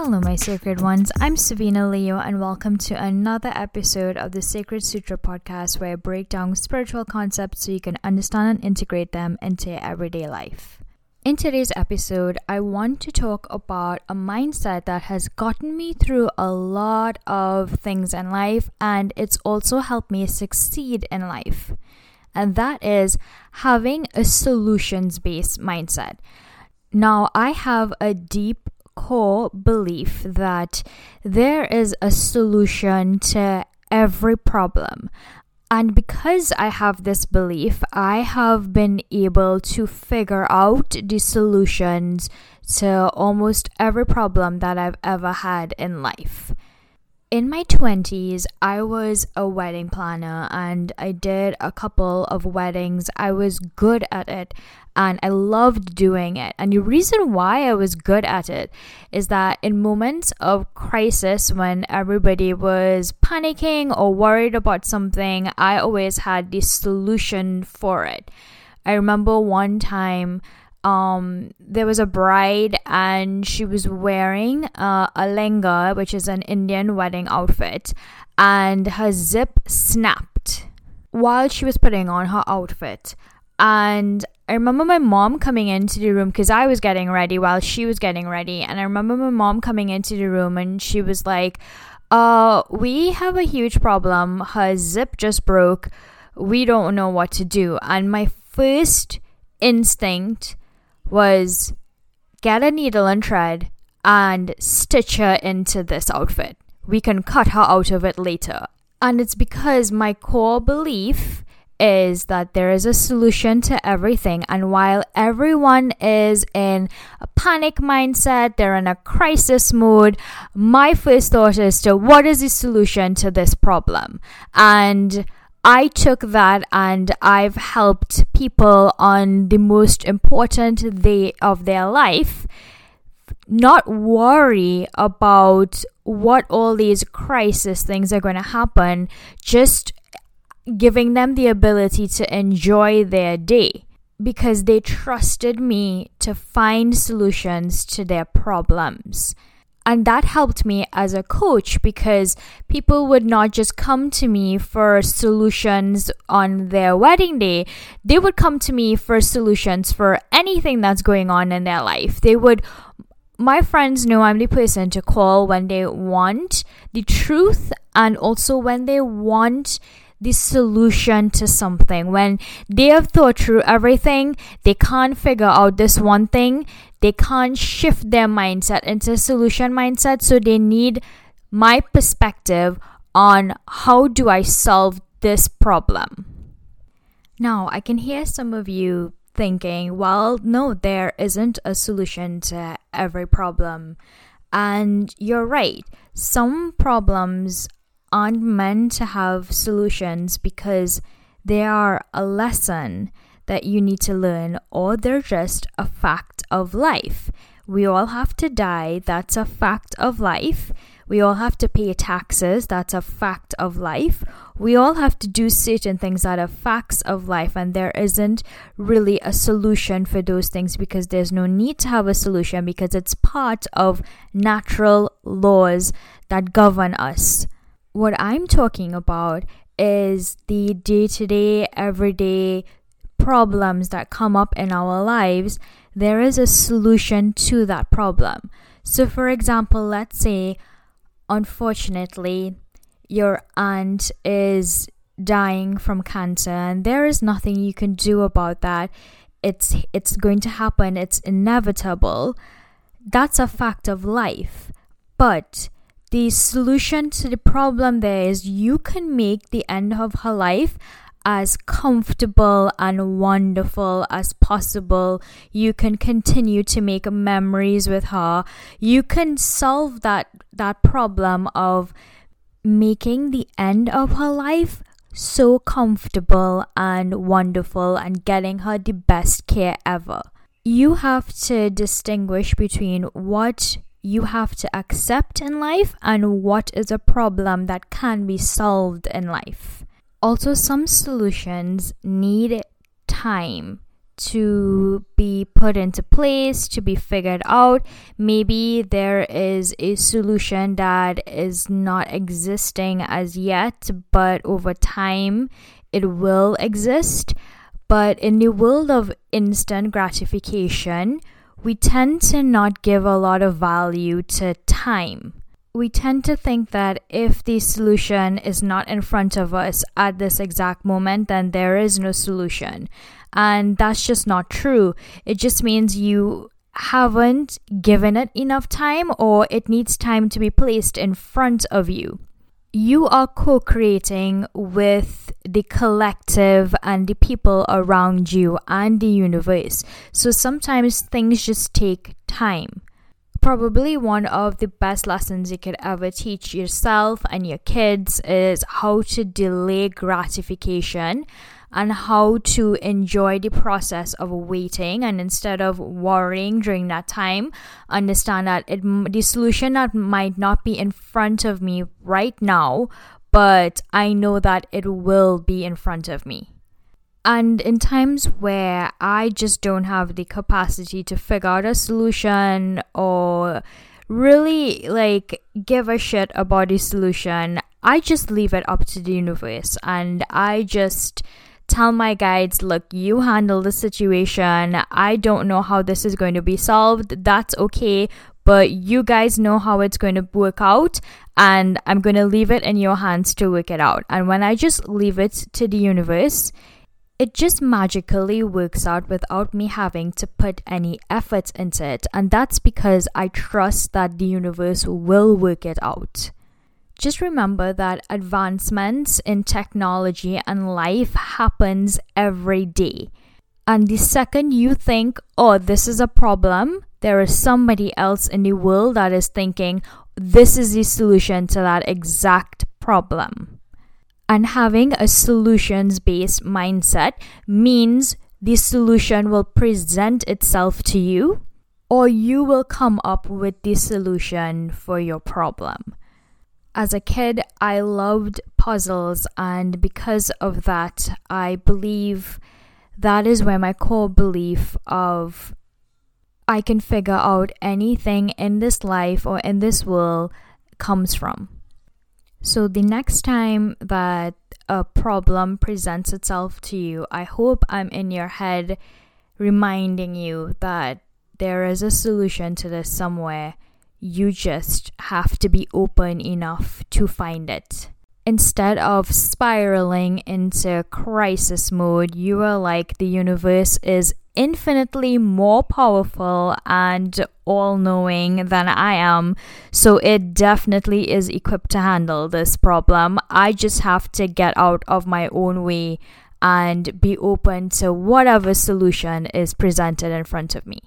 Hello, my sacred ones. I'm Savina Leo, and welcome to another episode of the Sacred Sutra podcast where I break down spiritual concepts so you can understand and integrate them into your everyday life. In today's episode, I want to talk about a mindset that has gotten me through a lot of things in life, and it's also helped me succeed in life. And that is having a solutions based mindset. Now, I have a deep core belief that there is a solution to every problem. And because I have this belief, I have been able to figure out the solutions to almost every problem that I've ever had in life in my 20s, I was a wedding planner and I did a couple of weddings. I was good at it and I loved doing it. And the reason why I was good at it is that in moments of crisis, when everybody was panicking or worried about something, I always had the solution for it. I remember one time um, there was a bride and she was wearing uh, a lehenga, which is an Indian wedding outfit, and her zip snapped while she was putting on her outfit. And I remember my mom coming into the room because I was getting ready while she was getting ready. And I remember my mom coming into the room and she was like, uh, we have a huge problem. Her zip just broke. We don't know what to do. And my first instinct was get a needle and thread and stitch her into this outfit. We can cut her out of it later. And it's because my core belief is that there is a solution to everything. And while everyone is in a panic mindset, they're in a crisis mode, my first thought is to what is the solution to this problem? And I took that and I've helped people on the most important day of their life not worry about what all these crisis things are going to happen, just giving them the ability to enjoy their day because they trusted me to find solutions to their problems. And that helped me as a coach because people would not just come to me for solutions on their wedding day. They would come to me for solutions for anything that's going on in their life. They would my friends know I'm the person to call when they want the truth and also when they want the solution to something. When they have thought through everything, they can't figure out this one thing, they can't shift their mindset into a solution mindset. So they need my perspective on how do I solve this problem. Now, I can hear some of you thinking, well, no, there isn't a solution to every problem. And you're right. Some problems aren't meant to have solutions because they are a lesson that you need to learn, or they're just a fact of life. We all have to die, that's a fact of life. We all have to pay taxes, that's a fact of life. We all have to do certain things that are facts of life, and there isn't really a solution for those things because there's no need to have a solution because it's part of natural laws that govern us. What I'm talking about is the day to day, everyday problems that come up in our lives. There is a solution to that problem. So, for example, let's say, unfortunately, your aunt is dying from cancer and there is nothing you can do about that it's it's going to happen it's inevitable that's a fact of life but the solution to the problem there is you can make the end of her life as comfortable and wonderful as possible. You can continue to make memories with her. You can solve that that problem of making the end of her life so comfortable and wonderful and getting her the best care ever. You have to distinguish between what you have to accept in life and what is a problem that can be solved in life. Also, some solutions need time to be put into place, to be figured out. Maybe there is a solution that is not existing as yet, but over time it will exist. But in the world of instant gratification, we tend to not give a lot of value to time. We tend to think that if the solution is not in front of us at this exact moment, then there is no solution. And that's just not true. It just means you haven't given it enough time or it needs time to be placed in front of you. You are co creating with the collective and the people around you and the universe. So sometimes things just take time. Probably one of the best lessons you could ever teach yourself and your kids is how to delay gratification and how to enjoy the process of waiting. And instead of worrying during that time understand that it the solution that might not be in front of me right now but i know that it will be in front of me and in times where i just don't have the capacity to figure out a solution or really like give a shit about the solution i just leave it up to the universe and i just tell my guides, look, you handle the situation. I don't know how this is going to be solved. That's okay. But you guys know how it's going to work out, and I'm going to leave it in your hands to work it out. And when I just leave it to the universe, it just magically works out without me having to put any effort into it. And that's because I trust that the universe will work it out just remember that advancements in technology and life happens every day. And the second you think, oh, this is a problem, there is somebody else in the world that is thinking, this is the solution to that exact problem. And having a solutions based mindset means the solution will present itself to you, or you will come up with the solution for your problem as a kid, I loved puzzles, and because of that, I believe that is where my core belief of I can figure out anything in this life or in this world comes from. So, the next time that a problem presents itself to you, I hope I'm in your head reminding you that there is a solution to this somewhere you just have to be open enough to find it. Instead of spiraling into crisis mode, you are like the universe is infinitely more powerful and all knowing than I am, so it definitely is equipped to handle this problem. I just have to get out of my own way and be open to whatever solution is presented in front of me.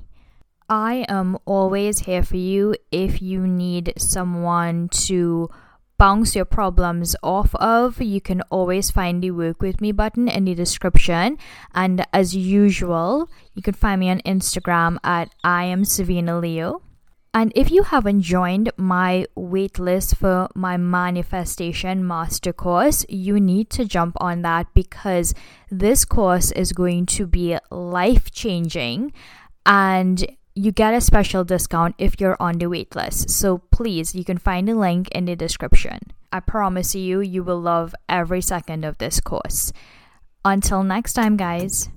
I am always here for you if you need someone to bounce your problems off of. You can always find the work with me button in the description. And as usual, you can find me on Instagram at I am Savina Leo. And if you haven't joined my waitlist for my manifestation master course, you need to jump on that because this course is going to be life changing and you get a special discount if you're on the waitlist. So please, you can find the link in the description. I promise you, you will love every second of this course. Until next time, guys.